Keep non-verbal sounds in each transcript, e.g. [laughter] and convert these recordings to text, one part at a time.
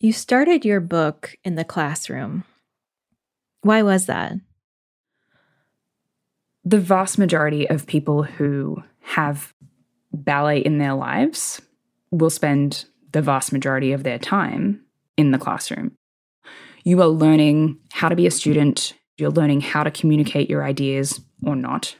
You started your book in the classroom. Why was that? The vast majority of people who have ballet in their lives will spend the vast majority of their time in the classroom. You are learning how to be a student, you're learning how to communicate your ideas or not.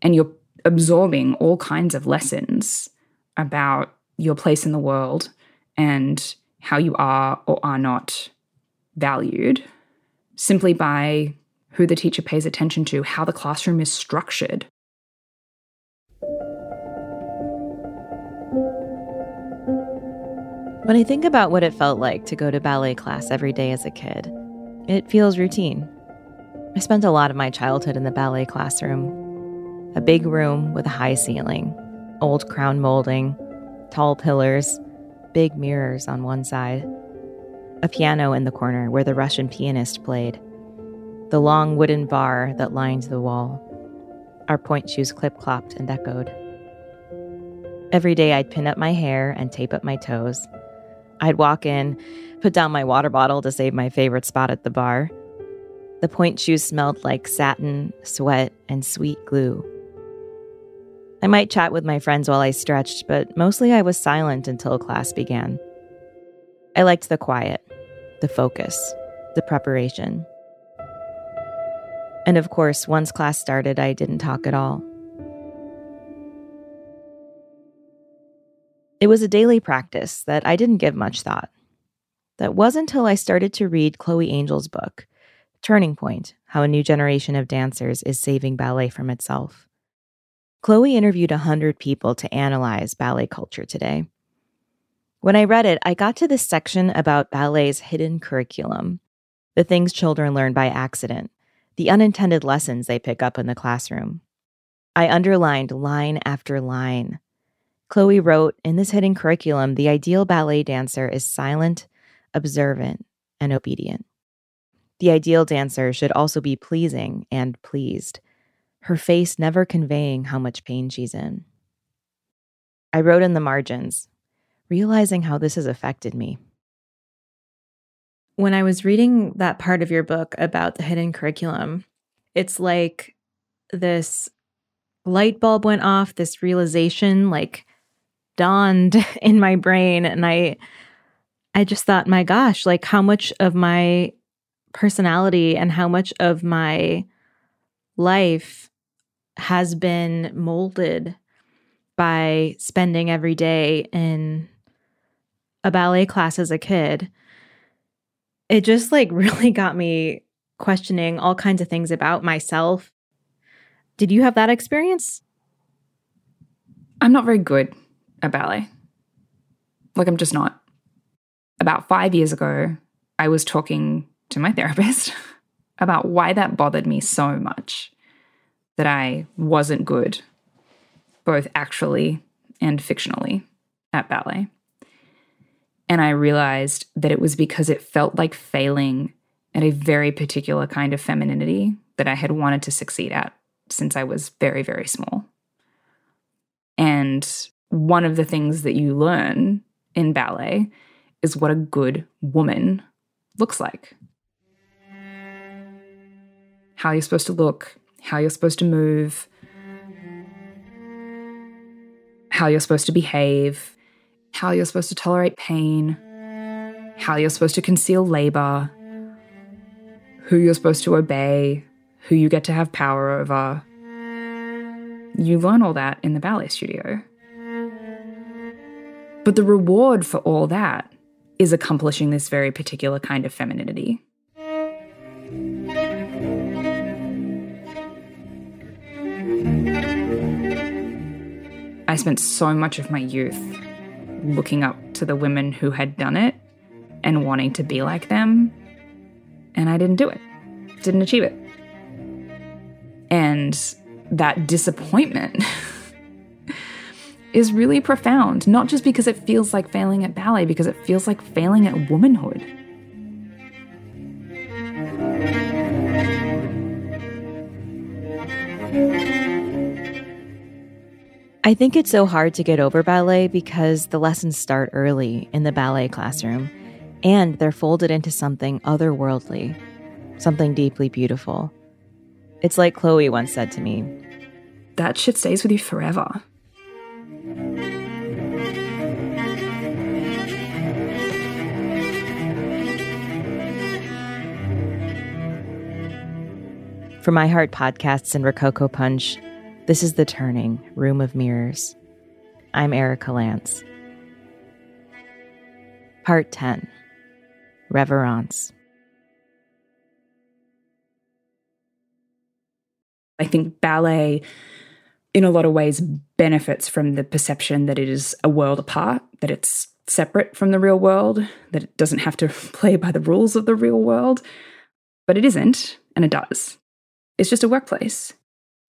And you're absorbing all kinds of lessons about your place in the world and how you are or are not valued simply by who the teacher pays attention to, how the classroom is structured. When I think about what it felt like to go to ballet class every day as a kid, it feels routine. I spent a lot of my childhood in the ballet classroom. A big room with a high ceiling, old crown molding, tall pillars, big mirrors on one side, a piano in the corner where the Russian pianist played, the long wooden barre that lined the wall. Our pointe shoes clip clopped and echoed. Every day I'd pin up my hair and tape up my toes. I'd walk in, put down my water bottle to save my favorite spot at the barre. The pointe shoes smelled like satin, sweat, and sweet glue. I might chat with my friends while I stretched, but mostly I was silent until class began. I liked the quiet, the focus, the preparation. And of course, once class started, I didn't talk at all. It was a daily practice that I didn't give much thought. That wasn't until I started to read Chloe Angyal's book, Turning Pointe How a New Generation of Dancers is Saving Ballet from Itself. Chloe interviewed 100 people to analyze ballet culture today. When I read it, I got to this section about ballet's hidden curriculum the things children learn by accident, the unintended lessons they pick up in the classroom. I underlined line after line. Chloe wrote In this hidden curriculum, the ideal ballet dancer is silent, observant, and obedient. The ideal dancer should also be pleasing and pleased her face never conveying how much pain she's in. I wrote in the margins, realizing how this has affected me. When I was reading that part of your book about the hidden curriculum, it's like this light bulb went off, this realization like dawned [laughs] in my brain and I I just thought, my gosh, like how much of my personality and how much of my life has been molded by spending every day in a ballet class as a kid. It just like [laughs] really got me questioning all kinds of things about myself. Did you have that experience? I'm not very good at ballet. Like, I'm just not. About five years ago, I was talking to my therapist [laughs] about why that bothered me so much that I wasn't good, both actually and fictionally at ballet. And I realized that it was because it felt like failing at a very particular kind of femininity that I had wanted to succeed at since I was very, very small. And one of the things that you learn in ballet is what a good woman looks like. How you're supposed to look, how you're supposed to move, how you're supposed to behave, how you're supposed to tolerate pain, how you're supposed to conceal labor, who you're supposed to obey, who you get to have power over. You learn all that in the ballet studio. But the reward for all that is accomplishing this very particular kind of femininity. I spent so much of my youth looking up to the women who had done it and wanting to be like them, and I didn't do it, didn't achieve it. And that disappointment [laughs] is really profound, not just because it feels like failing at ballet, because it feels like failing at womanhood. I think it's so hard to get over ballet because the lessons start early in the ballet classroom and they're folded into something otherworldly, something deeply beautiful. It's like Chloe once said to me That shit stays with you forever. For iHeart podcasts and Rococo Punch, this is The Turning Room of Mirrors. I'm Erica Lance. Part 10 Reverence. I think ballet, in a lot of ways, benefits from the perception that it is a world apart, that it's separate from the real world, that it doesn't have to [laughs] play by the rules of the real world. But it isn't, and it does. It's just a workplace.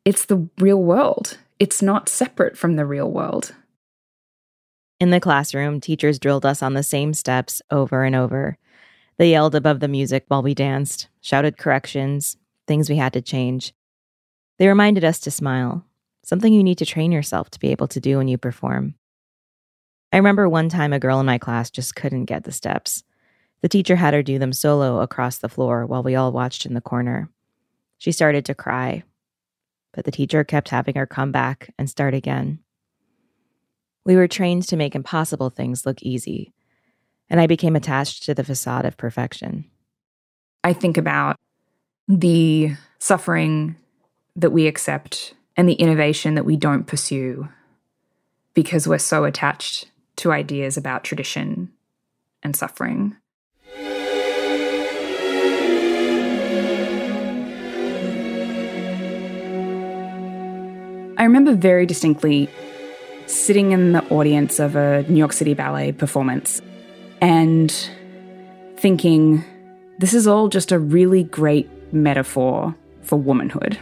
It's the real world. It's not separate from the real world. In the classroom, teachers drilled us on the same steps over and over. They yelled above the music while we danced, shouted corrections, things we had to change. They reminded us to smile, something you need to train yourself to be able to do when you perform. I remember one time a girl in my class just couldn't get the steps. The teacher had her do them solo across the floor while we all watched in the corner. She started to cry, but the teacher kept having her come back and start again. We were trained to make impossible things look easy, and I became attached to the facade of perfection. I think about the suffering that we accept and the innovation that we don't pursue because we're so attached to ideas about tradition and suffering. I remember very distinctly sitting in the audience of a New York City Ballet performance and thinking, this is all just a really great metaphor for womanhood.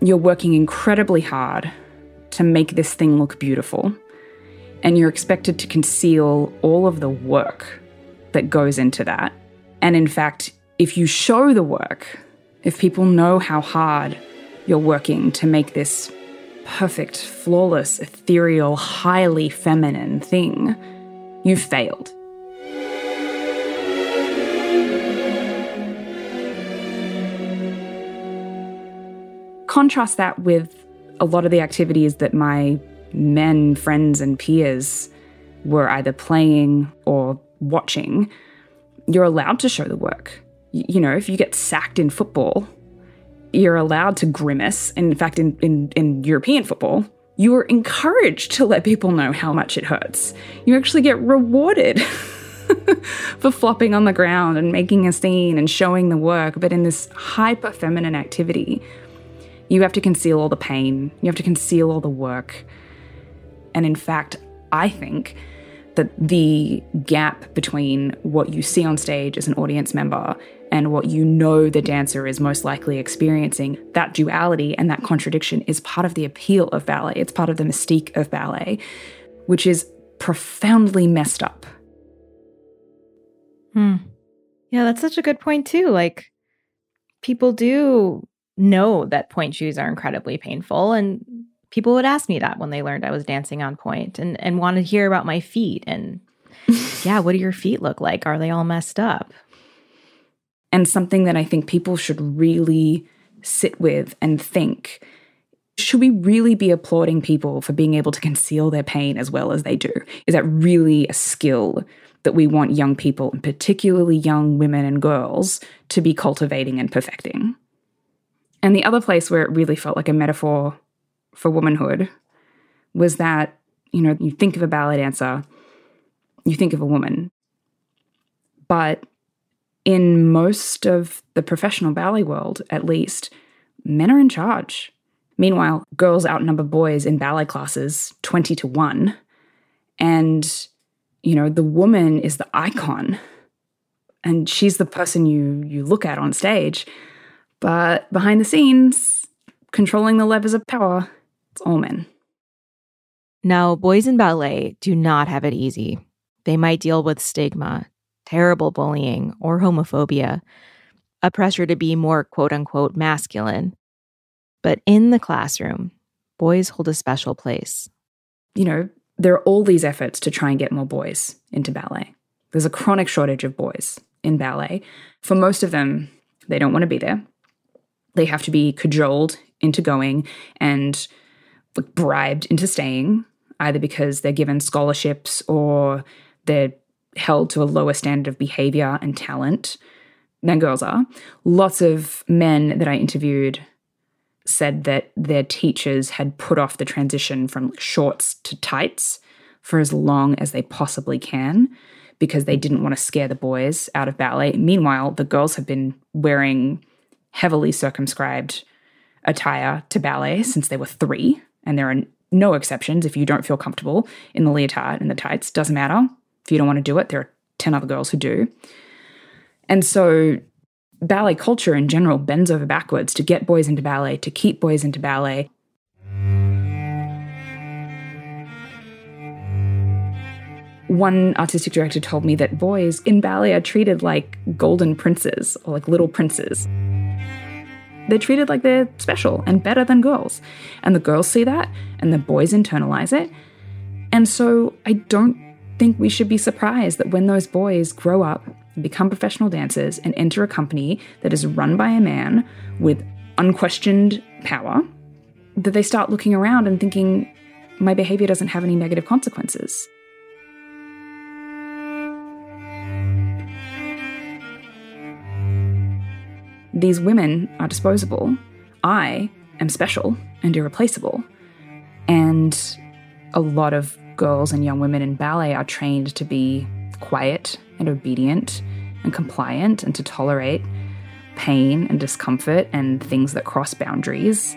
You're working incredibly hard to make this thing look beautiful, and you're expected to conceal all of the work that goes into that. And in fact, if you show the work, if people know how hard you're working to make this perfect, flawless, ethereal, highly feminine thing, you've failed. Contrast that with a lot of the activities that my men, friends, and peers were either playing or watching. You're allowed to show the work. You know, if you get sacked in football, you're allowed to grimace. In fact, in, in, in European football, you are encouraged to let people know how much it hurts. You actually get rewarded [laughs] for flopping on the ground and making a scene and showing the work. But in this hyper feminine activity, you have to conceal all the pain, you have to conceal all the work. And in fact, I think that the gap between what you see on stage as an audience member and what you know the dancer is most likely experiencing, that duality and that contradiction is part of the appeal of ballet. It's part of the mystique of ballet, which is profoundly messed up. Hmm. Yeah, that's such a good point, too. Like, people do know that pointe shoes are incredibly painful. And people would ask me that when they learned I was dancing on and, and want to hear about my feet. And [laughs] yeah, what do your feet look like? Are they all messed up? And something that I think people should really sit with and think should we really be applauding people for being able to conceal their pain as well as they do? Is that really a skill that we want young people, and particularly young women and girls, to be cultivating and perfecting? And the other place where it really felt like a metaphor for womanhood was that, you know, you think of a ballet dancer, you think of a woman. But in most of the professional ballet world, at least, men are in charge. Meanwhile, girls outnumber boys in ballet classes 20 to 1. And, you know, the woman is the icon. And she's the person you you look at on stage. But behind the scenes, controlling the levers of power, it's all men. Now, boys in ballet do not have it easy. They might deal with stigma, terrible bullying, or homophobia, a pressure to be more quote unquote masculine, but in the classroom, boys hold a special place. You know, there are all these efforts to try and get more boys into ballet. There's a chronic shortage of boys in ballet. For most of them, they don't want to be there. They have to be cajoled into going and bribed into staying, either because they're given scholarships or they're held to a lower standard of behavior and talent than girls are. Lots of men that I interviewed said that their teachers had put off the transition from shorts to tights for as long as they possibly can because they didn't want to scare the boys out of ballet. Meanwhile, the girls have been wearing heavily circumscribed attire to ballet since they were three, and there are no exceptions if you don't feel comfortable in the leotard and the tights. Doesn't matter. If you don't want to do it, there are 10 other girls who do. And so ballet culture in general bends over backwards to get boys into ballet, to keep boys into ballet. One artistic director told me that boys in ballet are treated like golden princes or like little princes. They're treated like they're special and better than girls. And the girls see that and the boys internalize it. And so I don't think we should be surprised that when those boys grow up and become professional dancers and enter a company that is run by a man with unquestioned power, that they start looking around and thinking, my behavior doesn't have any negative consequences. These women are disposable. I am special and irreplaceable. And a lot of girls and young women in ballet are trained to be quiet and obedient and compliant and to tolerate pain and discomfort and things that cross boundaries.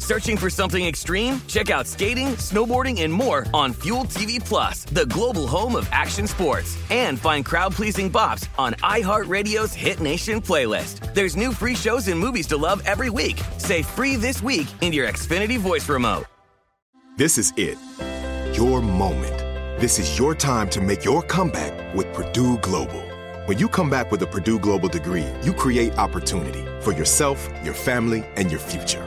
Searching for something extreme? Check out skating, snowboarding, and more on Fuel TV Plus, the global home of action sports. And find crowd-pleasing bops on iHeartRadio's Hit Nation playlist. There's new free shows and movies to love every week. Say free this week in your Xfinity voice remote. This is it. Your moment. This is your time to make your comeback with Purdue Global. When you come back with a Purdue Global degree, you create opportunity for yourself, your family, and your future.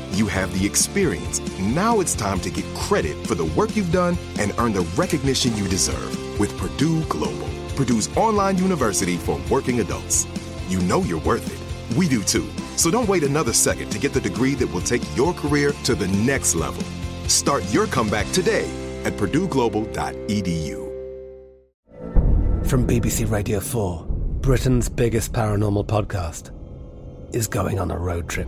you have the experience. Now it's time to get credit for the work you've done and earn the recognition you deserve with Purdue Global, Purdue's online university for working adults. You know you're worth it. We do too. So don't wait another second to get the degree that will take your career to the next level. Start your comeback today at purdueglobal.edu. From BBC Radio 4, Britain's biggest paranormal podcast is going on a road trip.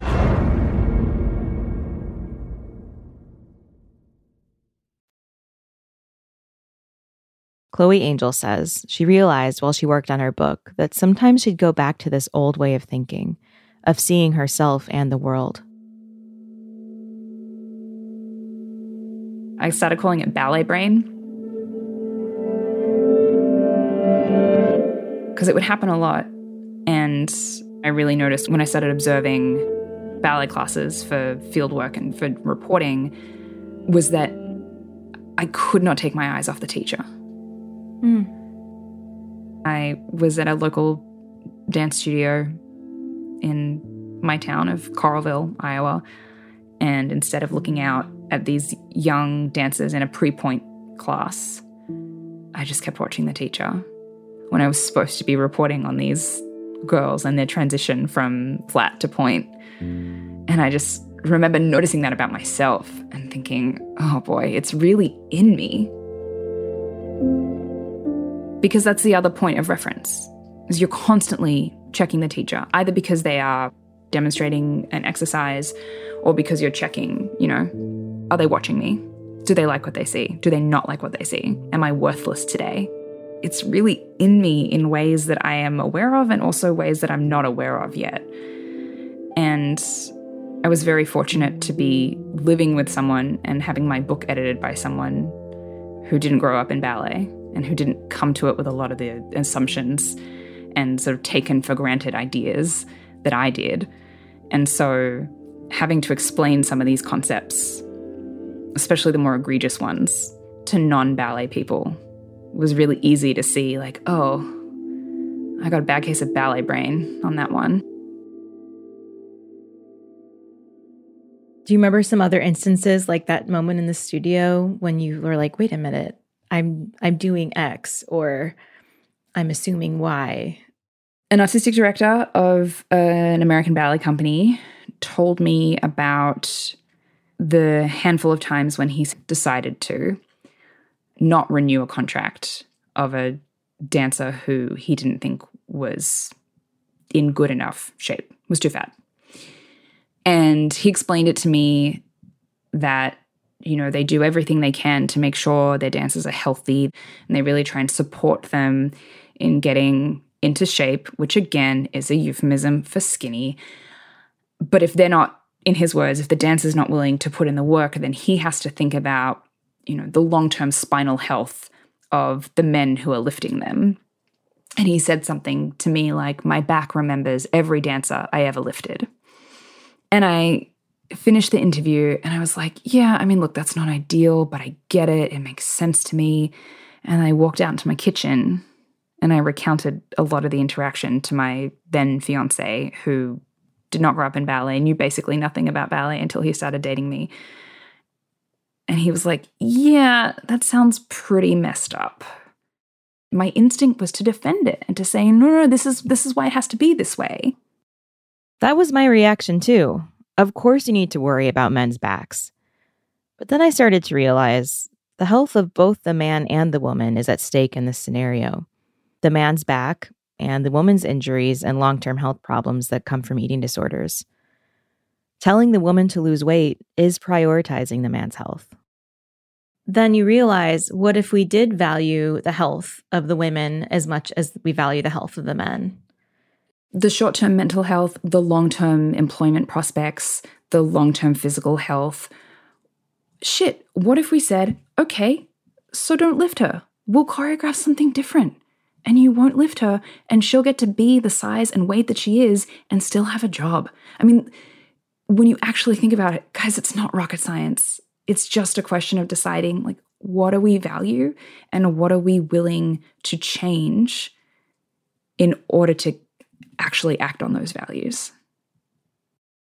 Chloe Angyal says she realized while she worked on her book that sometimes she'd go back to this old way of thinking, of seeing herself and the world. I started calling it ballet brain because it would happen a lot. And I really noticed when I started observing ballet classes for fieldwork and for reporting was that I could not take my eyes off the teacher. Mm. I was at a local dance studio in my town of Coralville, Iowa, and instead of looking out at these young dancers in a pre pointe class, I just kept watching the teacher when I was supposed to be reporting on these girls and their transition from flat to pointe. And I just remember noticing that about myself and thinking, oh boy, it's really in me because that's the other point of reference is you're constantly checking the teacher either because they are demonstrating an exercise or because you're checking you know are they watching me? Do they like what they see? Do they not like what they see? Am i worthless today? It's really in me in ways that i am aware of and also ways that i'm not aware of yet. And i was very fortunate to be living with someone and having my book edited by someone who didn't grow up in ballet and who didn't come to it with a lot of the assumptions and sort of taken for granted ideas that I did. And so having to explain some of these concepts, especially the more egregious ones, to non ballet people was really easy to see like, oh, I got a bad case of ballet brain on that one. Do you remember some other instances like that moment in the studio when you were like, wait a minute, I'm I'm doing X or I'm assuming Y. An artistic director of an American ballet company told me about the handful of times when he's decided to not renew a contract of a dancer who he didn't think was in good enough shape, was too fat. And he explained it to me that you know, they do everything they can to make sure their dancers are healthy and they really try and support them in getting into shape, which again is a euphemism for skinny. But if they're not, in his words, if the dancer's not willing to put in the work, then he has to think about, you know, the long term spinal health of the men who are lifting them. And he said something to me like, My back remembers every dancer I ever lifted. And I finished the interview and I was like, yeah, I mean, look, that's not ideal, but I get it. It makes sense to me. And I walked out into my kitchen and I recounted a lot of the interaction to my then fiance, who did not grow up in ballet, knew basically nothing about ballet until he started dating me. And he was like, yeah, that sounds pretty messed up. My instinct was to defend it and to say, no, no, this is this is why it has to be this way. That was my reaction too. Of course, you need to worry about men's backs. But then I started to realize the health of both the man and the woman is at stake in this scenario. The man's back and the woman's injuries and long term health problems that come from eating disorders. Telling the woman to lose weight is prioritizing the man's health. Then you realize what if we did value the health of the women as much as we value the health of the men? The short term mental health, the long term employment prospects, the long term physical health. Shit, what if we said, okay, so don't lift her? we'll choreograph something different. And you won't lift her, and she'll get to be the size and weight that she is and still have a job. I mean, when you actually think about it, guys, it's not rocket science. It's just a question of deciding, like, what do we value and what are we willing to change in order to actually act on those values.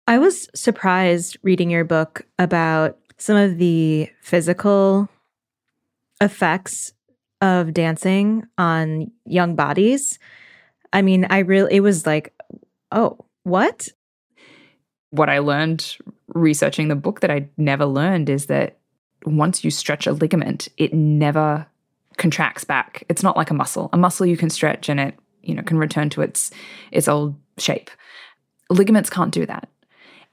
I was surprised reading your book about some of the physical effects of dancing on young bodies. I mean, I really, it was like, oh, what? What I learned researching the book that I never learned is that once you stretch a ligament, it never contracts back. It's not like a muscle. A muscle you can stretch and it, you know, can return to its its old shape. Ligaments can't do that.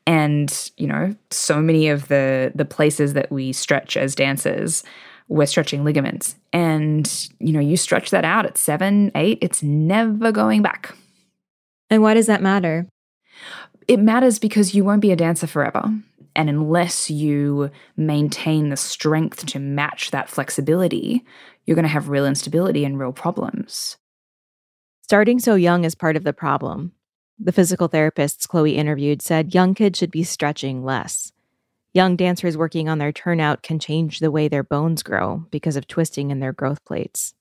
And, you know, so many of the the places that we stretch as dancers, we're stretching ligaments. And, you know, you stretch that out at seven, eight, it's never going back. And why does that matter? It matters because you won't be a dancer forever. And unless you maintain the strength to match that flexibility, you're going to have real instability and real problems. Starting so young is part of the problem. The physical therapists Chloe interviewed said young kids should be stretching less. Young dancers working on their turnout can change the way their bones grow because of twisting in their growth plates.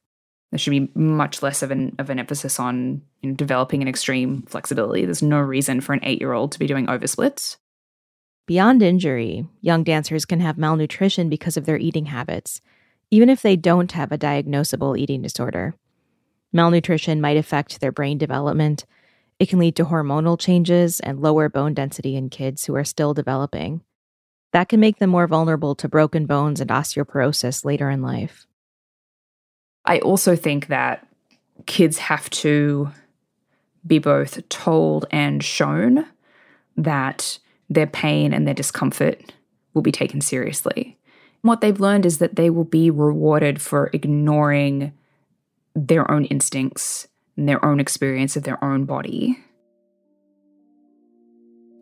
There should be much less of an of an emphasis on you know, developing an extreme flexibility. There's no reason for an eight year old to be doing oversplits. Beyond injury, young dancers can have malnutrition because of their eating habits, even if they don't have a diagnosable eating disorder. Malnutrition might affect their brain development. It can lead to hormonal changes and lower bone density in kids who are still developing. That can make them more vulnerable to broken bones and osteoporosis later in life. I also think that kids have to be both told and shown that their pain and their discomfort will be taken seriously. What they've learned is that they will be rewarded for ignoring their own instincts and their own experience of their own body.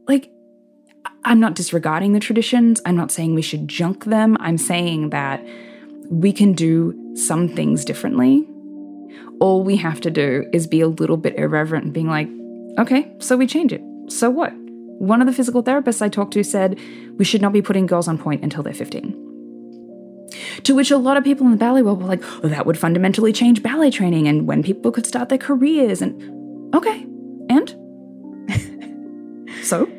Like, I'm not disregarding the traditions. I'm not saying we should junk them. I'm saying that we can do some things differently. All we have to do is be a little bit irreverent and being like, okay, so we change it. So what? One of the physical therapists I talked to said we should not be putting girls on pointe until they're 15. To which a lot of people in the ballet world were like, oh, that would fundamentally change ballet training and when people could start their careers. And okay, and? [laughs] so?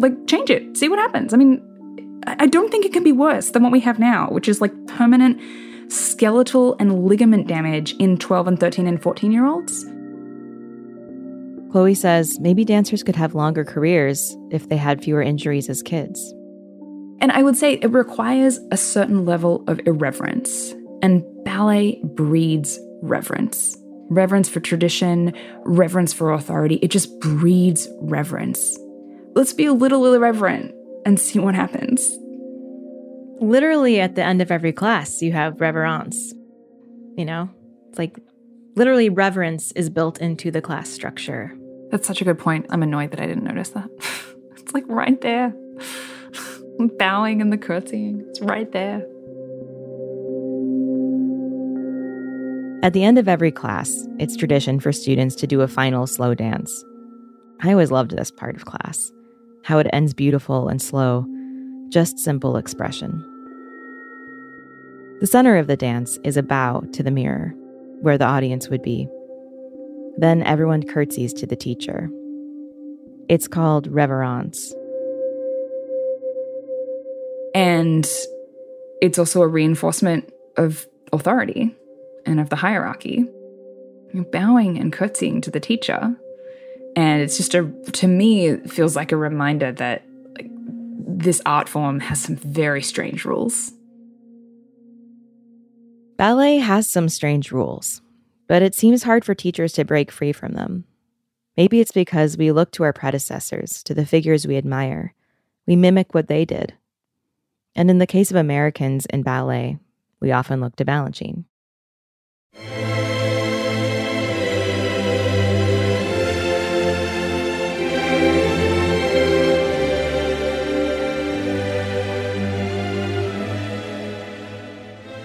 Like, change it, see what happens. I mean, I don't think it can be worse than what we have now, which is like permanent skeletal and ligament damage in 12 and 13 and 14 year olds. Chloe says maybe dancers could have longer careers if they had fewer injuries as kids. And I would say it requires a certain level of irreverence, and ballet breeds reverence. Reverence for tradition, reverence for authority, it just breeds reverence. Let's be a little irreverent and see what happens. Literally, at the end of every class, you have reverence. You know, it's like literally reverence is built into the class structure. That's such a good point. I'm annoyed that I didn't notice that. [laughs] it's like right there. Bowing and the curtsying. It's right there. At the end of every class, it's tradition for students to do a final slow dance. I always loved this part of class how it ends beautiful and slow, just simple expression. The center of the dance is a bow to the mirror, where the audience would be. Then everyone curtsies to the teacher. It's called reverence. And it's also a reinforcement of authority and of the hierarchy. You're bowing and curtsying to the teacher. And it's just a, to me, it feels like a reminder that like, this art form has some very strange rules. Ballet has some strange rules but it seems hard for teachers to break free from them. Maybe it's because we look to our predecessors, to the figures we admire. We mimic what they did. And in the case of Americans in ballet, we often look to Balanchine.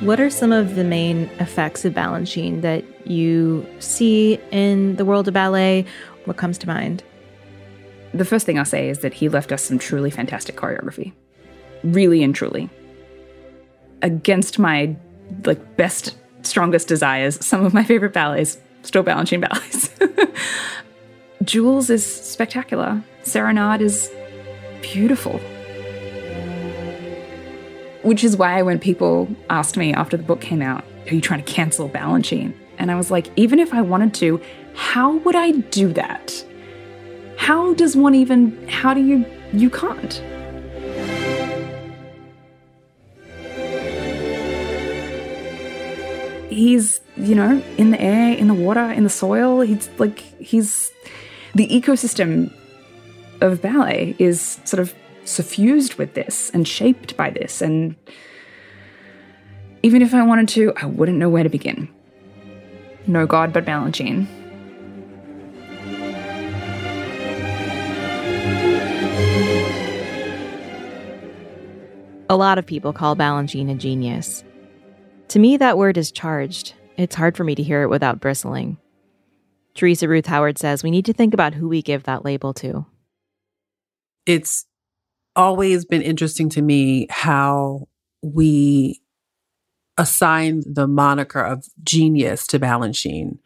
What are some of the main effects of Balanchine that you see in the world of ballet? What comes to mind? The first thing I'll say is that he left us some truly fantastic choreography. Really and truly. Against my like best, strongest desires, some of my favorite ballets, still Balanchine ballets. [laughs] Jewels is spectacular. Serenade is beautiful. Which is why when people asked me after the book came out, are you trying to cancel Balanchine? And I was like, even if I wanted to, how would I do that? How does one even, how do you, you can't. He's, you know, in the air, in the water, in the soil. He's like, he's the ecosystem of ballet is sort of suffused with this and shaped by this. And even if I wanted to, I wouldn't know where to begin. No God but Balanchine. A lot of people call Balanchine a genius. To me, that word is charged. It's hard for me to hear it without bristling. Theresa Ruth Howard says we need to think about who we give that label to. It's always been interesting to me how we assign the moniker of genius to Balanchine,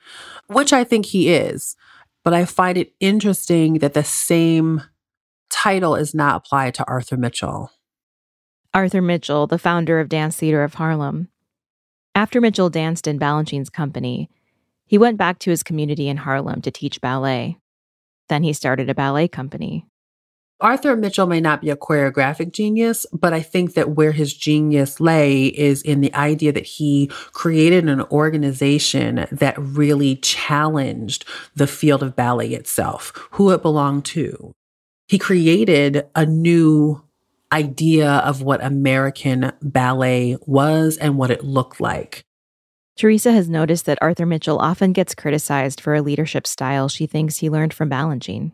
which I think he is. But I find it interesting that the same title is not applied to Arthur Mitchell. Arthur Mitchell, the founder of Dance Theater of Harlem. After Mitchell danced in Balanchine's company, he went back to his community in Harlem to teach ballet. Then he started a ballet company. Arthur Mitchell may not be a choreographic genius, but I think that where his genius lay is in the idea that he created an organization that really challenged the field of ballet itself, who it belonged to. He created a new idea of what American ballet was and what it looked like. Theresa has noticed that Arthur Mitchell often gets criticized for a leadership style she thinks he learned from Balanchine.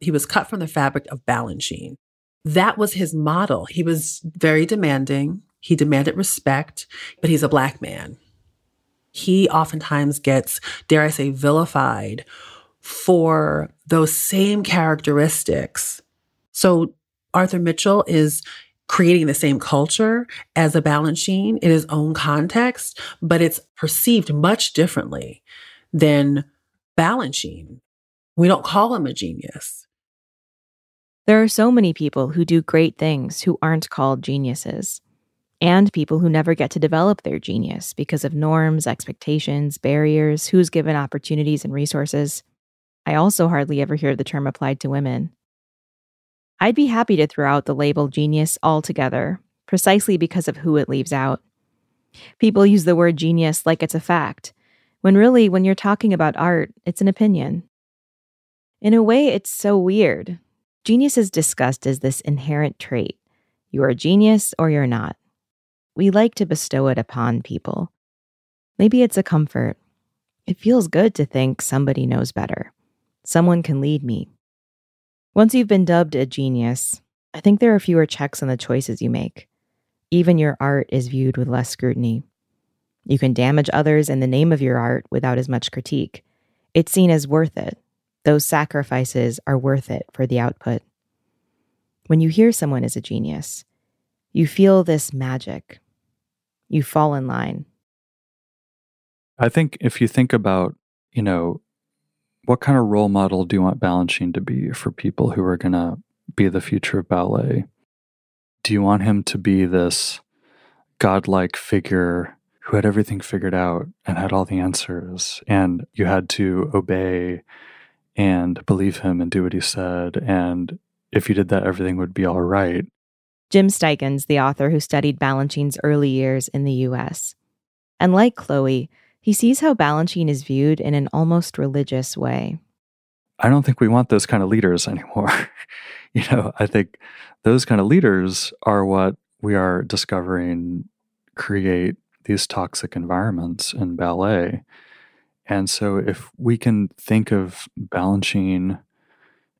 He was cut from the fabric of Balanchine. That was his model. He was very demanding. He demanded respect, but he's a black man. He oftentimes gets, dare I say, vilified for those same characteristics. So Arthur Mitchell is creating the same culture as a Balanchine in his own context, but it's perceived much differently than Balanchine. We don't call him a genius. There are so many people who do great things who aren't called geniuses, and people who never get to develop their genius because of norms, expectations, barriers, who's given opportunities and resources. I also hardly ever hear the term applied to women. I'd be happy to throw out the label genius altogether, precisely because of who it leaves out. People use the word genius like it's a fact, when really, when you're talking about art, it's an opinion. In a way, it's so weird. Genius is discussed as this inherent trait. You are a genius or you're not. We like to bestow it upon people. Maybe it's a comfort. It feels good to think somebody knows better. Someone can lead me. Once you've been dubbed a genius, I think there are fewer checks on the choices you make. Even your art is viewed with less scrutiny. You can damage others in the name of your art without as much critique. It's seen as worth it. Those sacrifices are worth it for the output. When you hear someone is a genius, you feel this magic. You fall in line. I think if you think about, you know, what kind of role model do you want Balanchine to be for people who are going to be the future of ballet? Do you want him to be this godlike figure who had everything figured out and had all the answers, and you had to obey and believe him and do what he said? And if you did that, everything would be all right. Jim Steichen, the author who studied Balanchine's early years in the US. And like Chloe, he sees how Balanchine is viewed in an almost religious way. I don't think we want those kind of leaders anymore. [laughs] you know, I think those kind of leaders are what we are discovering create these toxic environments in ballet. And so if we can think of Balanchine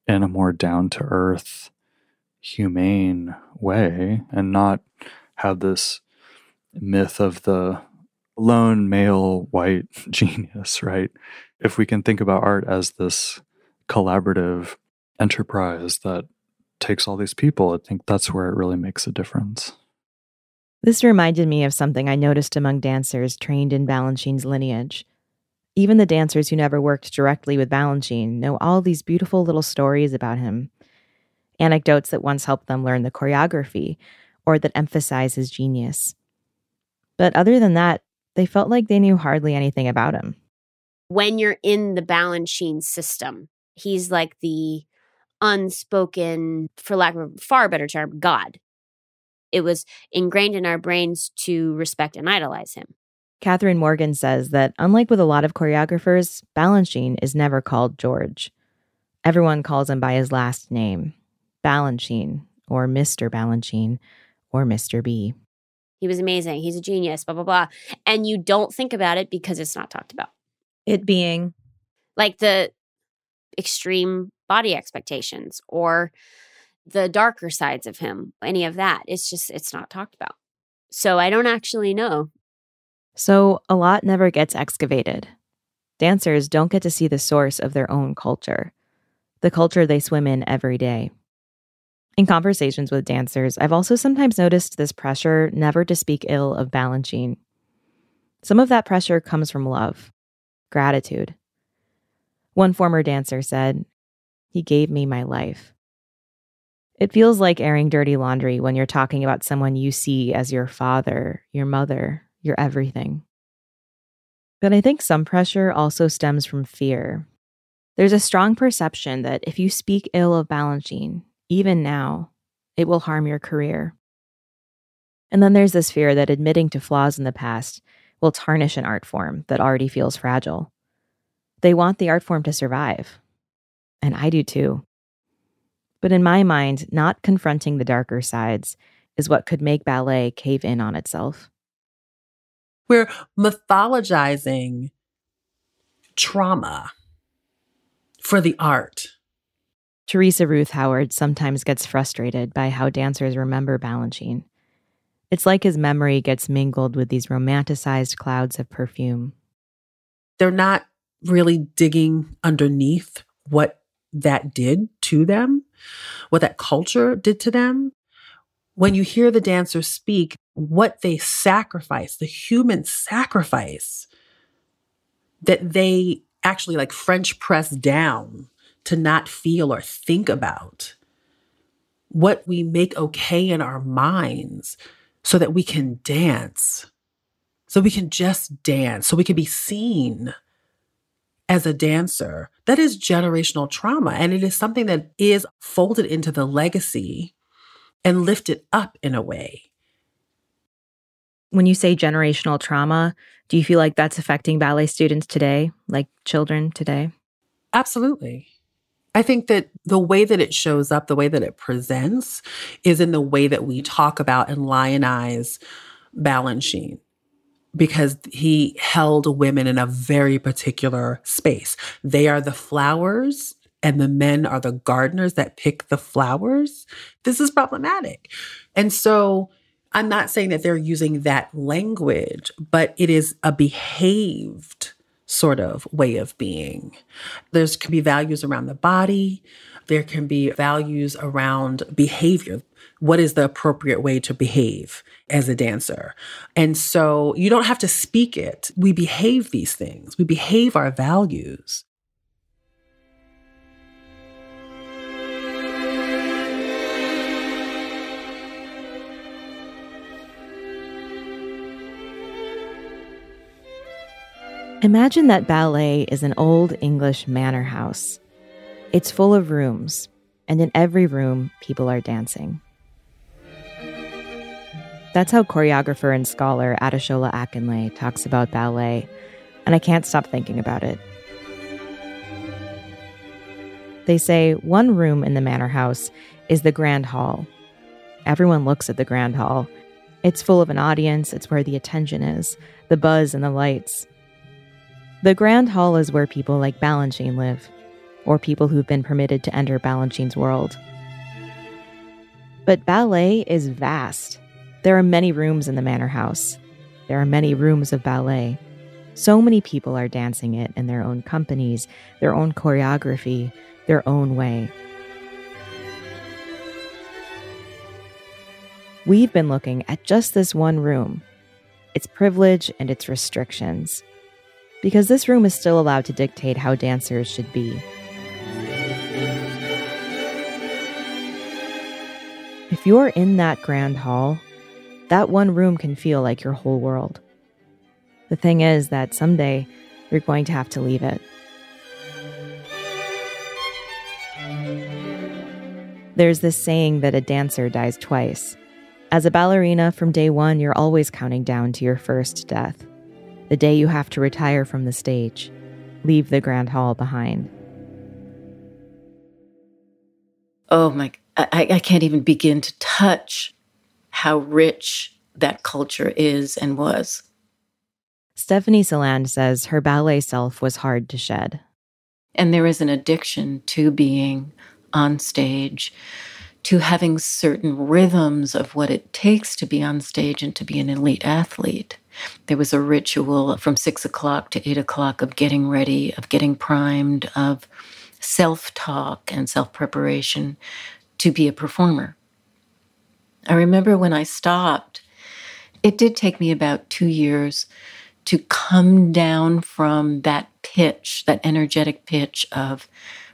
in a more down to earth, humane way and not have this myth of the lone male white [laughs] genius, right? If we can think about art as this collaborative enterprise that takes all these people, I think that's where it really makes a difference. This reminded me of something I noticed among dancers trained in Balanchine's lineage. Even the dancers who never worked directly with Balanchine know all these beautiful little stories about him. Anecdotes that once helped them learn the choreography or that emphasize his genius. But other than that, they felt like they knew hardly anything about him. When you're in the Balanchine system, he's like the unspoken, for lack of a far better term, God. It was ingrained in our brains to respect and idolize him. Catherine Morgan says that, unlike with a lot of choreographers, Balanchine is never called George. Everyone calls him by his last name Balanchine, or Mr. Balanchine, or Mr. B. He was amazing. He's a genius, blah, blah, blah. And you don't think about it because it's not talked about. It being like the extreme body expectations or the darker sides of him, any of that. It's just, it's not talked about. So I don't actually know. So a lot never gets excavated. Dancers don't get to see the source of their own culture, the culture they swim in every day. In conversations with dancers, I've also sometimes noticed this pressure never to speak ill of Balanchine. Some of that pressure comes from love, gratitude. One former dancer said, He gave me my life. It feels like airing dirty laundry when you're talking about someone you see as your father, your mother, your everything. But I think some pressure also stems from fear. There's a strong perception that if you speak ill of Balanchine, even now, it will harm your career. And then there's this fear that admitting to flaws in the past will tarnish an art form that already feels fragile. They want the art form to survive. And I do too. But in my mind, not confronting the darker sides is what could make ballet cave in on itself. We're mythologizing trauma for the art. Theresa Ruth Howard sometimes gets frustrated by how dancers remember Balanchine. It's like his memory gets mingled with these romanticized clouds of perfume. They're not really digging underneath what that did to them, what that culture did to them. When you hear the dancers speak, what they sacrifice, the human sacrifice that they actually like French press down to not feel or think about, what we make okay in our minds so that we can dance, so we can just dance, so we can be seen as a dancer. That is generational trauma. And it is something that is folded into the legacy and lifted up in a way. When you say generational trauma, do you feel like that's affecting ballet students today, like children today? Absolutely. I think that the way that it shows up, the way that it presents, is in the way that we talk about and lionize Balanchine because he held women in a very particular space. They are the flowers and the men are the gardeners that pick the flowers. This is problematic. And so I'm not saying that they're using that language, but it is a behaved sort of way of being. There's can be values around the body. There can be values around behavior. What is the appropriate way to behave as a dancer? And so you don't have to speak it. We behave these things. We behave our values. Imagine that ballet is an old English manor house. It's full of rooms, and in every room, people are dancing. That's how choreographer and scholar Adesola Akinleye talks about ballet, and I can't stop thinking about it. They say one room in the manor house is the grand hall. Everyone looks at the grand hall. It's full of an audience, it's where the attention is, the buzz and the lights. The Grand Hall is where people like Balanchine live, or people who've been permitted to enter Balanchine's world. But ballet is vast. There are many rooms in the manor house, there are many rooms of ballet. So many people are dancing it in their own companies, their own choreography, their own way. We've been looking at just this one room, its privilege and its restrictions, because this room is still allowed to dictate how dancers should be. If you're in that grand hall, that one room can feel like your whole world. The thing is that someday you're going to have to leave it. There's this saying that a dancer dies twice. As a ballerina, from day one, you're always counting down to your first death. The day you have to retire from the stage, leave the grand hall behind. Oh my, I, I can't even begin to touch how rich that culture is and was. Stephanie Saland says her ballet self was hard to shed. And there is an addiction to being on stage, to having certain rhythms of what it takes to be on stage and to be an elite athlete. There was a ritual from six o'clock to eight o'clock of getting ready, of getting primed, of self talk and self preparation to be a performer. I remember when I stopped, it did take me about two years to come down from that pitch, that energetic pitch of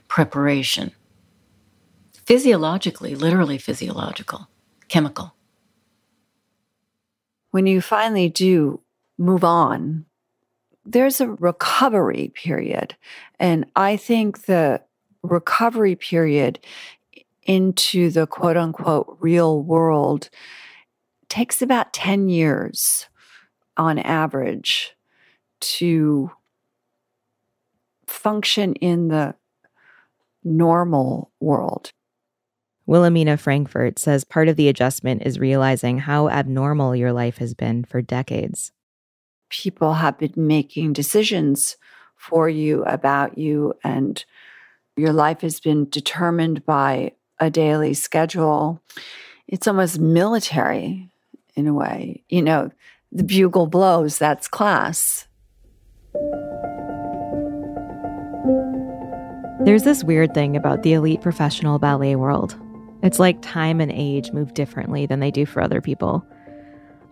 preparation. Physiologically, literally physiological, chemical. When you finally do move on, there's a recovery period. And I think the recovery period into the quote unquote real world takes about 10 years on average to function in the normal world. Wilhelmina Frankfurt says part of the adjustment is realizing how abnormal your life has been for decades. People have been making decisions for you about you, and your life has been determined by a daily schedule. It's almost military in a way. You know, the bugle blows, that's class. There's this weird thing about the elite professional ballet world. It's like time and age move differently than they do for other people.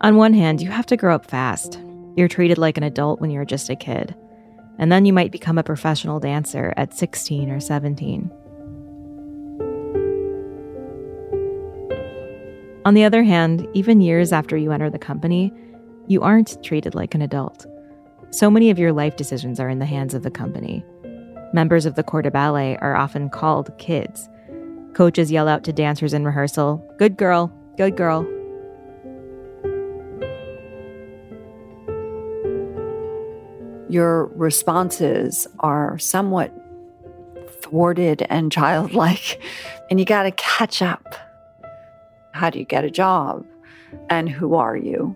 On one hand, you have to grow up fast. You're treated like an adult when you're just a kid. And then you might become a professional dancer at 16 or 17. On the other hand, even years after you enter the company, you aren't treated like an adult. So many of your life decisions are in the hands of the company. Members of the Corps de Ballet are often called kids. Coaches yell out to dancers in rehearsal, Good girl, good girl. Your responses are somewhat thwarted and childlike, and you got to catch up. How do you get a job? And who are you?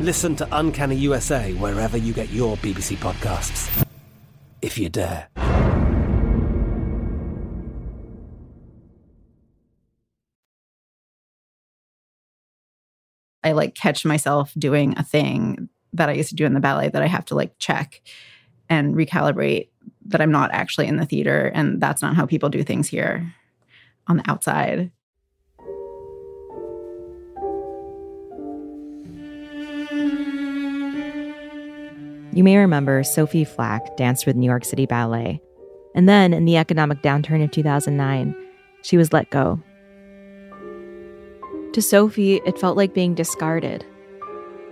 Listen to Uncanny USA wherever you get your BBC podcasts, if you dare. I like catch myself doing a thing that I used to do in the ballet that I have to like check and recalibrate that I'm not actually in the theater and that's not how people do things here on the outside. You may remember Sophie Flack danced with New York City Ballet. And then, in the economic downturn of 2009, she was let go. To Sophie, it felt like being discarded,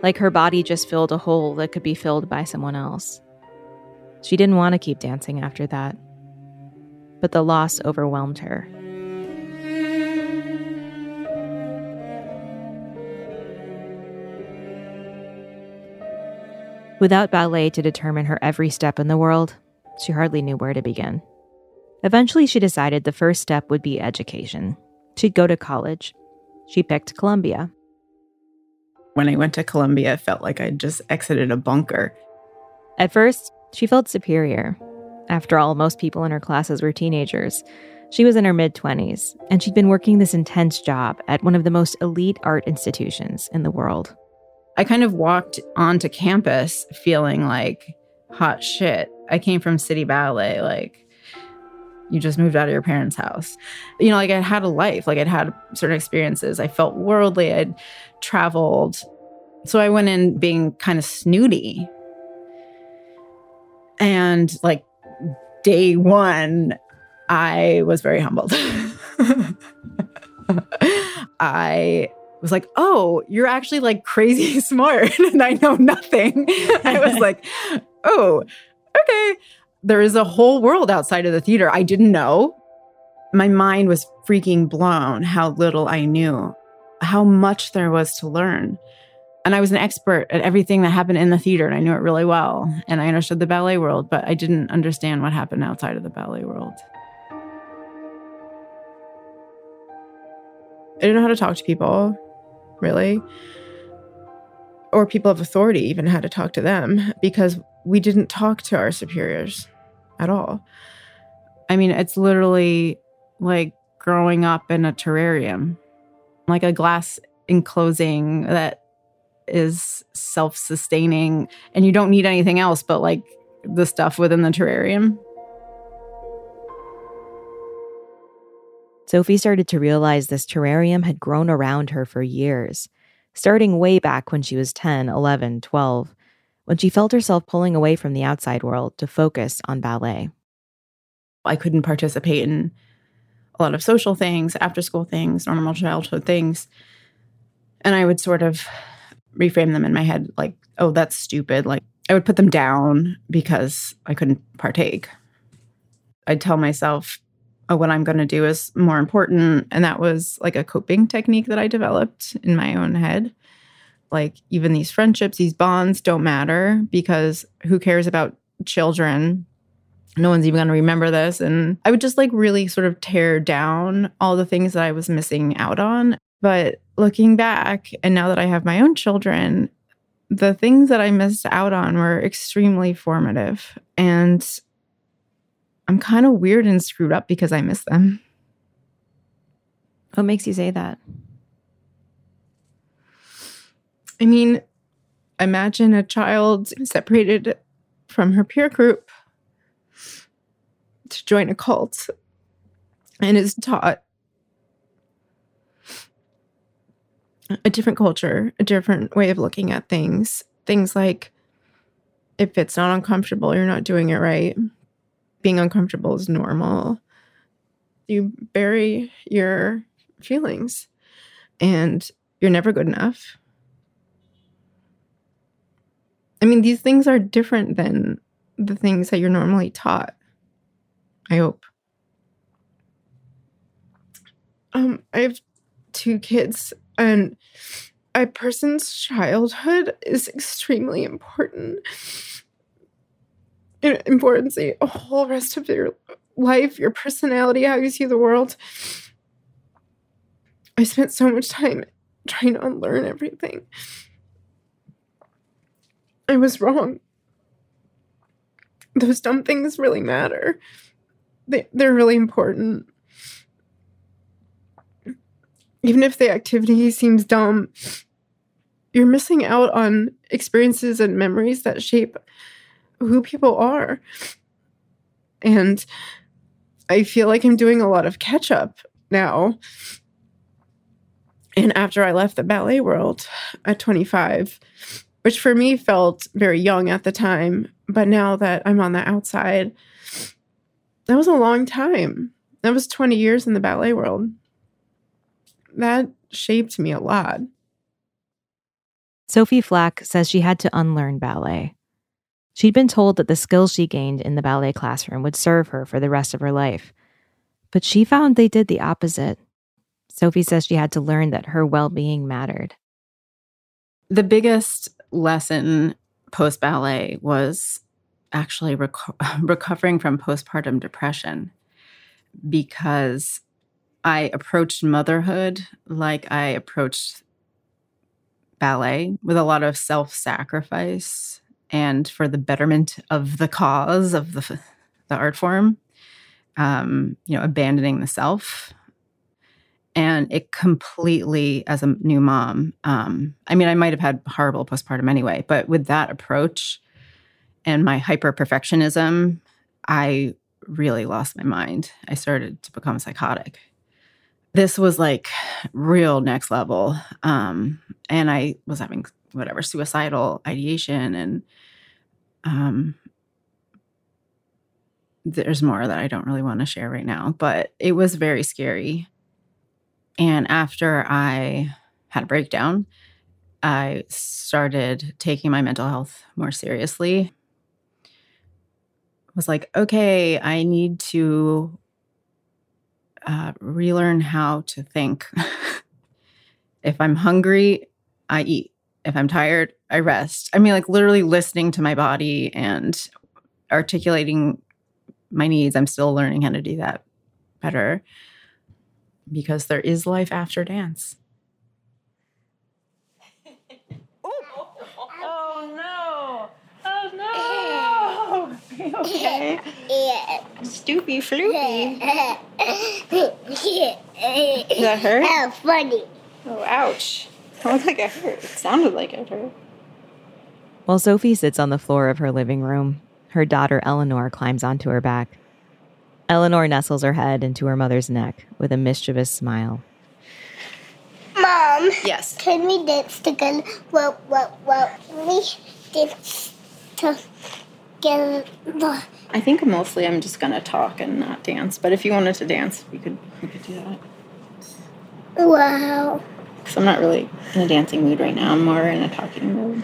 like her body just filled a hole that could be filled by someone else. She didn't want to keep dancing after that, but the loss overwhelmed her. Without ballet to determine her every step in the world, she hardly knew where to begin. Eventually, she decided the first step would be education. She'd go to college. She picked Columbia. When I went to Columbia, it felt like I'd just exited a bunker. At first, she felt superior. After all, most people in her classes were teenagers. She was in her mid 20s, and she'd been working this intense job at one of the most elite art institutions in the world. I kind of walked onto campus feeling like hot shit. I came from City Ballet, like you just moved out of your parents' house. You know, like I had a life, like I'd had certain experiences. I felt worldly, I'd traveled. So I went in being kind of snooty. And like day one, I was very humbled. [laughs] I was like, oh, you're actually like crazy [laughs] smart [laughs] and I know nothing. [laughs] I was like, oh, okay. There is a whole world outside of the theater I didn't know. My mind was freaking blown how little I knew, how much there was to learn. And I was an expert at everything that happened in the theater and I knew it really well. And I understood the ballet world, but I didn't understand what happened outside of the ballet world. I didn't know how to talk to people really. Or people of authority even had to talk to them because we didn't talk to our superiors at all. I mean, it's literally like growing up in a terrarium, like a glass enclosing that is self sustaining, and you don't need anything else but like the stuff within the terrarium. Sophie started to realize this terrarium had grown around her for years, starting way back when she was 10, 11, 12, when she felt herself pulling away from the outside world to focus on ballet. I couldn't participate in a lot of social things, after school things, normal childhood things. And I would sort of reframe them in my head like, oh, that's stupid. Like, I would put them down because I couldn't partake. I'd tell myself, oh, what I'm going to do is more important. And that was like a coping technique that I developed in my own head. Like, even these friendships, these bonds don't matter because who cares about children? No one's even going to remember this. And I would just like really sort of tear down all the things that I was missing out on. But looking back, and now that I have my own children, the things that I missed out on were extremely formative. And I'm kind of weird and screwed up because I miss them. What makes you say that? I mean, imagine a child separated from her peer group to join a cult and is taught a different culture, a different way of looking at things. Things like if it's not uncomfortable, you're not doing it right being uncomfortable is normal. You bury your feelings and you're never good enough. I mean, these things are different than the things that you're normally taught. I hope. Um, I have two kids, and a person's childhood is extremely important. Important the whole rest of your life, your personality, how you see the world. I spent so much time trying to unlearn everything. I was wrong. Those dumb things really matter. They, they're really important. Even if the activity seems dumb, you're missing out on experiences and memories that shape who people are. And I feel like I'm doing a lot of catch up now. And after I left the ballet world at 25, which for me felt very young at the time, but now that I'm on the outside, that was a long time. That was 20 years in the ballet world. That shaped me a lot. Sophie Flack says she had to unlearn ballet. She'd been told that the skills she gained in the ballet classroom would serve her for the rest of her life. But she found they did the opposite. Sophie says she had to learn that her well being mattered. The biggest lesson post ballet was actually reco- [laughs] recovering from postpartum depression because I approached motherhood like I approached ballet with a lot of self sacrifice and for the betterment of the cause of the, the art form, um, you know, abandoning the self. And it completely, as a new mom, um, I mean, I might have had horrible postpartum anyway, but with that approach and my hyper perfectionism, I really lost my mind. I started to become psychotic. This was like real next level. Um, and I was having whatever suicidal ideation and um there's more that I don't really want to share right now, but it was very scary. And after I had a breakdown, I started taking my mental health more seriously. Was like, okay, I need to uh, relearn how to think. [laughs] if I'm hungry, I eat. If I'm tired, I rest. I mean, like literally listening to my body and articulating my needs. I'm still learning how to do that better because there is life after dance. [laughs] Oh, oh no! Oh no! [laughs] okay? Stoopy floopy. [laughs] Does that hurt? Oh, funny. Oh, ouch. [laughs] It looked like it hurt. It sounded like it hurt. While Sophie sits on the floor of her living room, her daughter Eleanor climbs onto her back. Eleanor nestles her head into her mother's neck with a mischievous smile. Mom. Yes. Can we dance together? Well, well, well, we dance together. I think mostly I'm just gonna talk and not dance. But if you wanted to dance, we could we could do that. Wow. Because I'm not really in a dancing mood right now. I'm more in a talking mood.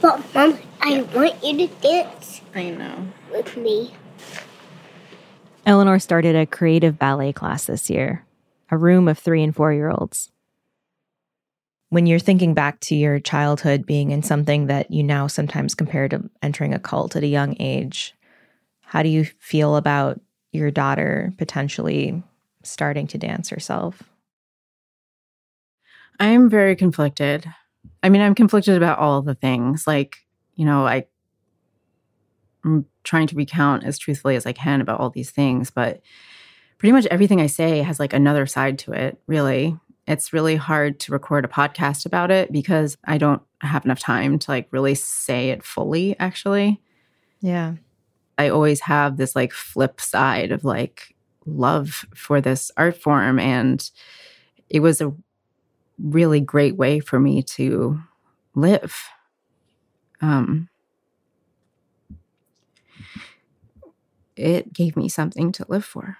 But Mom, I want you to dance I know. with me. Eleanor started a creative ballet class this year, a room of three and four year olds. When you're thinking back to your childhood being in something that you now sometimes compare to entering a cult at a young age, how do you feel about your daughter potentially starting to dance herself? I'm very conflicted. I mean, I'm conflicted about all the things. Like, you know, I I'm trying to recount as truthfully as I can about all these things, but pretty much everything I say has like another side to it, really. It's really hard to record a podcast about it because I don't have enough time to like really say it fully, actually. Yeah. I always have this like flip side of like love for this art form. And it was a really great way for me to live. Um, it gave me something to live for.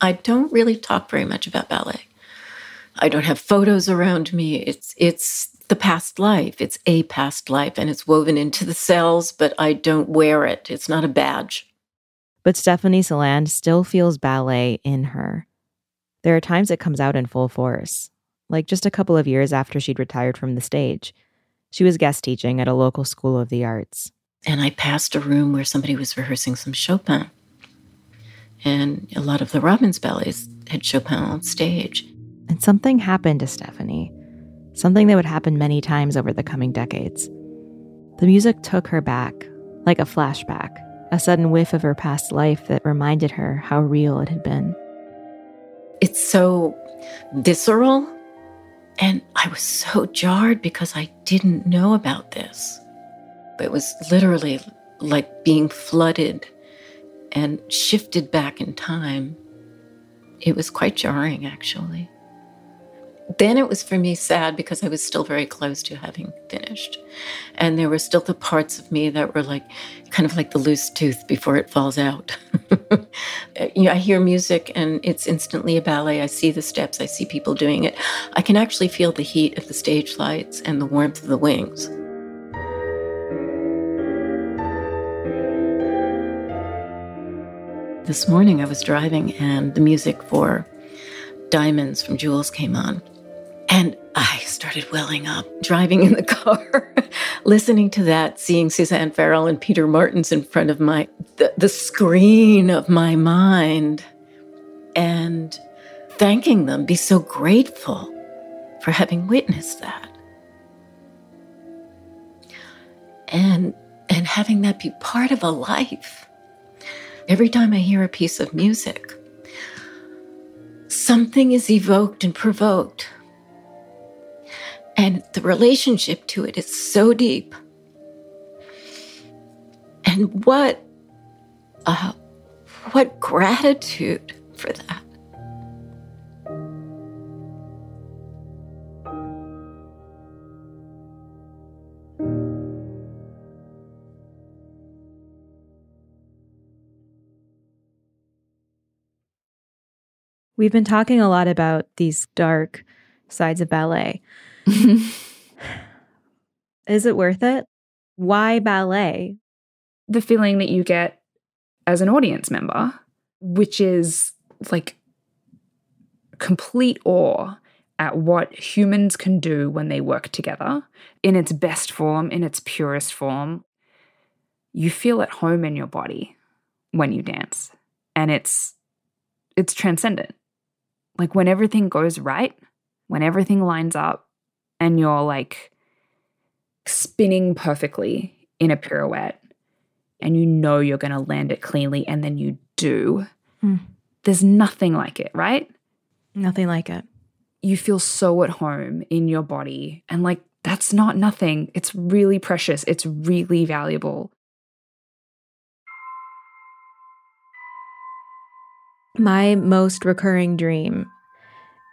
I don't really talk very much about ballet. I don't have photos around me. It's it's the past life. It's a past life and it's woven into the cells, but I don't wear it. It's not a badge. But Stephanie Saland still feels ballet in her. There are times it comes out in full force, like just a couple of years after she'd retired from the stage. She was guest teaching at a local school of the arts. And I passed a room where somebody was rehearsing some Chopin. And a lot of the Robbins ballets had Chopin on stage. And something happened to Stephanie, something that would happen many times over the coming decades. The music took her back, like a flashback, a sudden whiff of her past life that reminded her how real it had been. It's so visceral. And I was so jarred because I didn't know about this. It was literally like being flooded and shifted back in time. It was quite jarring, actually. Then it was for me sad because I was still very close to having finished. And there were still the parts of me that were like kind of like the loose tooth before it falls out. [laughs] you know, I hear music and it's instantly a ballet. I see the steps, I see people doing it. I can actually feel the heat of the stage lights and the warmth of the wings. This morning I was driving and the music for Diamonds from Jewels came on. And I started welling up, driving in the [laughs] car, listening to that, seeing Suzanne Farrell and Peter Martins in front of my the, the screen of my mind, and thanking them, be so grateful for having witnessed that. And and having that be part of a life. Every time I hear a piece of music, something is evoked and provoked and the relationship to it is so deep. And what, uh, what gratitude for that. We've been talking a lot about these dark sides of ballet. [laughs] Is it worth it? Why ballet? The feeling that you get as an audience member, which is like complete awe at what humans can do when they work together in its best form, in its purest form. You feel at home in your body when you dance. And it's it's transcendent. Like when everything goes right, when everything lines up, and you're like spinning perfectly in a pirouette and you know you're going to land it cleanly and then you do, mm. there's nothing like it, right? Nothing like it. You feel so at home in your body and like that's not nothing. It's really precious. It's really valuable. My most recurring dream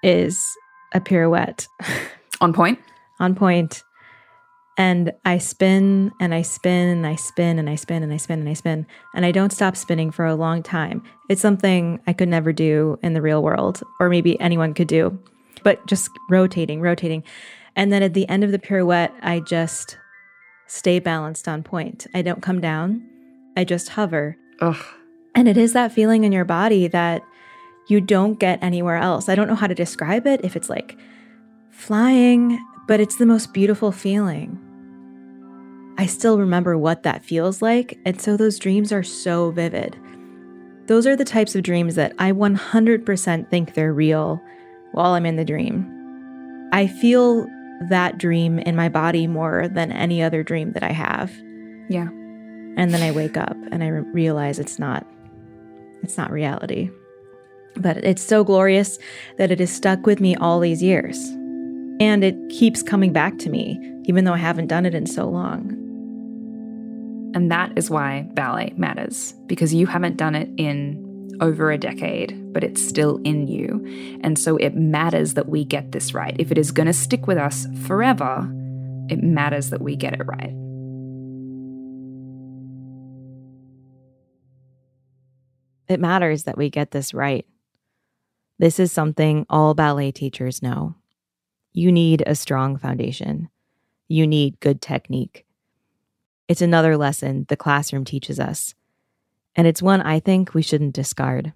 is a pirouette. [laughs] On pointe? On pointe. And I spin and I spin and I spin and I spin and I spin and I spin. And I don't stop spinning for a long time. It's something I could never do in the real world, or maybe anyone could do, but just rotating, rotating. And then at the end of the pirouette, I just stay balanced on pointe. I don't come down, I just hover. Ugh. And it is that feeling in your body that you don't get anywhere else. I don't know how to describe it. If it's like, flying, but it's the most beautiful feeling. I still remember what that feels like, and so those dreams are so vivid. Those are the types of dreams that I 100% think they're real while I'm in the dream. I feel that dream in my body more than any other dream that I have. Yeah. And then I wake up and I re- realize it's not it's not reality. But it's so glorious that it has stuck with me all these years. And it keeps coming back to me, even though I haven't done it in so long. And that is why ballet matters, because you haven't done it in over a decade, but it's still in you. And so it matters that we get this right. If it is going to stick with us forever, it matters that we get it right. it matters that we get this right. This is something all ballet teachers know. You need a strong foundation. You need good technique. It's another lesson the classroom teaches us, and it's one I think we shouldn't discard.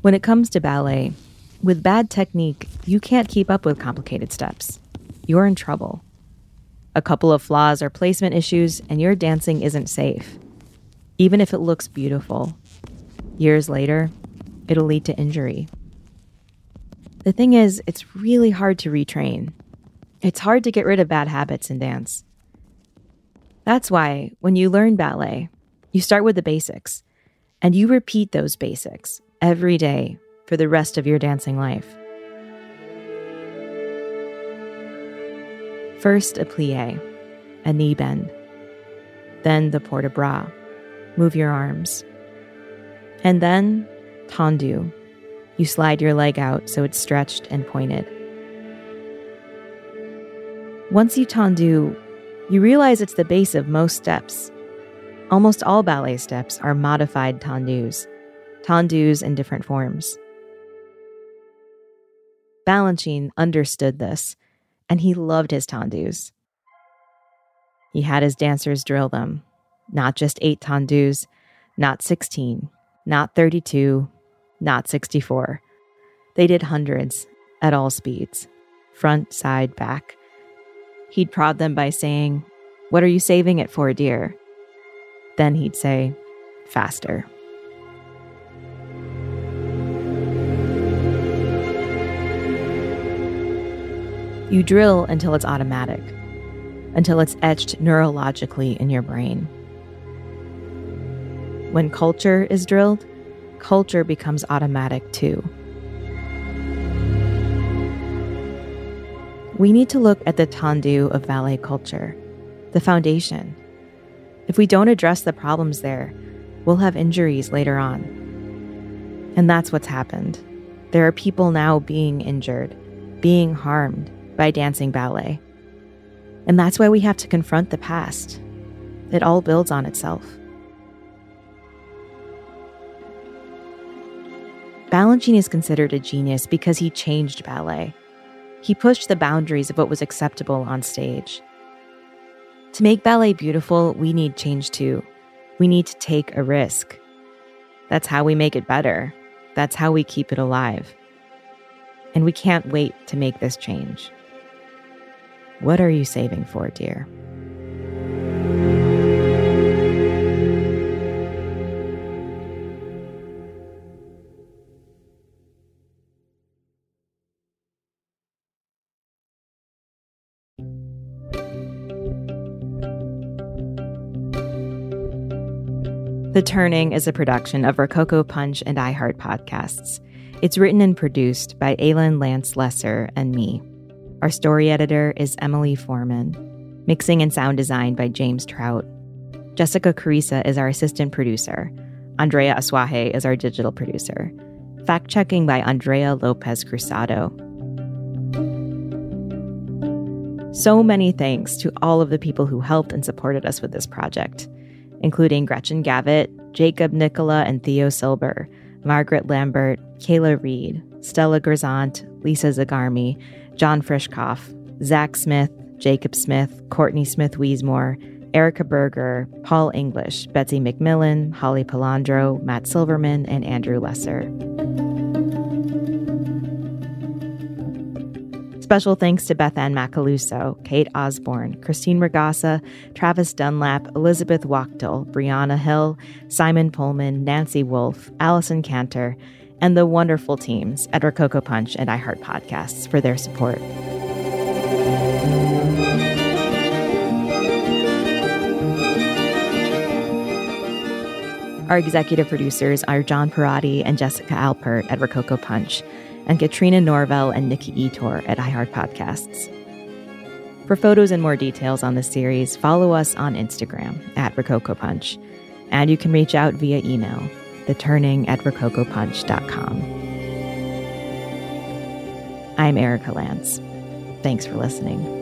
When it comes to ballet, with bad technique, you can't keep up with complicated steps. You're in trouble. A couple of flaws or placement issues, and your dancing isn't safe, even if it looks beautiful. Years later, it'll lead to injury. The thing is, it's really hard to retrain. It's hard to get rid of bad habits in dance. That's why, when you learn ballet, you start with the basics and you repeat those basics every day for the rest of your dancing life. First, a plie, a knee bend. Then the port de bras, move your arms. And then, tendu, you slide your leg out so it's stretched and pointed. Once you tendu, you realize it's the base of most steps. Almost all ballet steps are modified tendus, tendus in different forms. Balanchine understood this, and he loved his tendus. He had his dancers drill them, not just eight tendus, not 16, not 32, not 64. They did hundreds at all speeds, front, side, back. He'd prod them by saying, What are you saving it for, dear? Then he'd say, Faster. You drill until it's automatic, until it's etched neurologically in your brain. When culture is drilled, culture becomes automatic too. We need to look at the tendu of ballet culture, the foundation. If we don't address the problems there, we'll have injuries later on. And that's what's happened. There are people now being injured, being harmed by dancing ballet. And that's why we have to confront the past. It all builds on itself. Balanchine is considered a genius because he changed ballet. He pushed the boundaries of what was acceptable on stage. To make ballet beautiful, we need change too. We need to take a risk. That's how we make it better. That's how we keep it alive. And we can't wait to make this change. What are you saving for, dear? The Turning is a production of Rococo Punch and iHeart Podcasts. It's written and produced by Aylin Lance Lesser and me. Our story editor is Emily Foreman. Mixing and sound design by James Trout. Jessica Carissa is our assistant producer. Andrea Asuaje is our digital producer. Fact checking by Andrea Lopez Cruzado. So many thanks to all of the people who helped and supported us with this project, including Gretchen Gavitt, Jacob Nicola and Theo Silber, Margaret Lambert, Kayla Reed, Stella Grisant, Lisa Zagarmi, John Frischkoff, Zach Smith, Jacob Smith, Courtney Smith Weesmore, Erica Berger, Paul English, Betsy McMillan, Holly Palandro, Matt Silverman, and Andrew Lesser. Special thanks to Beth Ann Macaluso, Kate Osborne, Christine Regassa, Travis Dunlap, Elizabeth Wachtel, Brianna Hill, Simon Pullman, Nancy Wolf, Allison Cantor, and the wonderful teams at Rococo Punch and iHeart Podcasts for their support. Our executive producers are John Parati and Jessica Alpert at Rococo Punch, and Katrina Norvel and Nikki Ettore at iHeart Podcasts. For photos and more details on the series, follow us on Instagram at Rococo Punch, and you can reach out via email the turning at rococopunch.com. I'm Erika Lantz. Thanks for listening.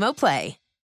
Play.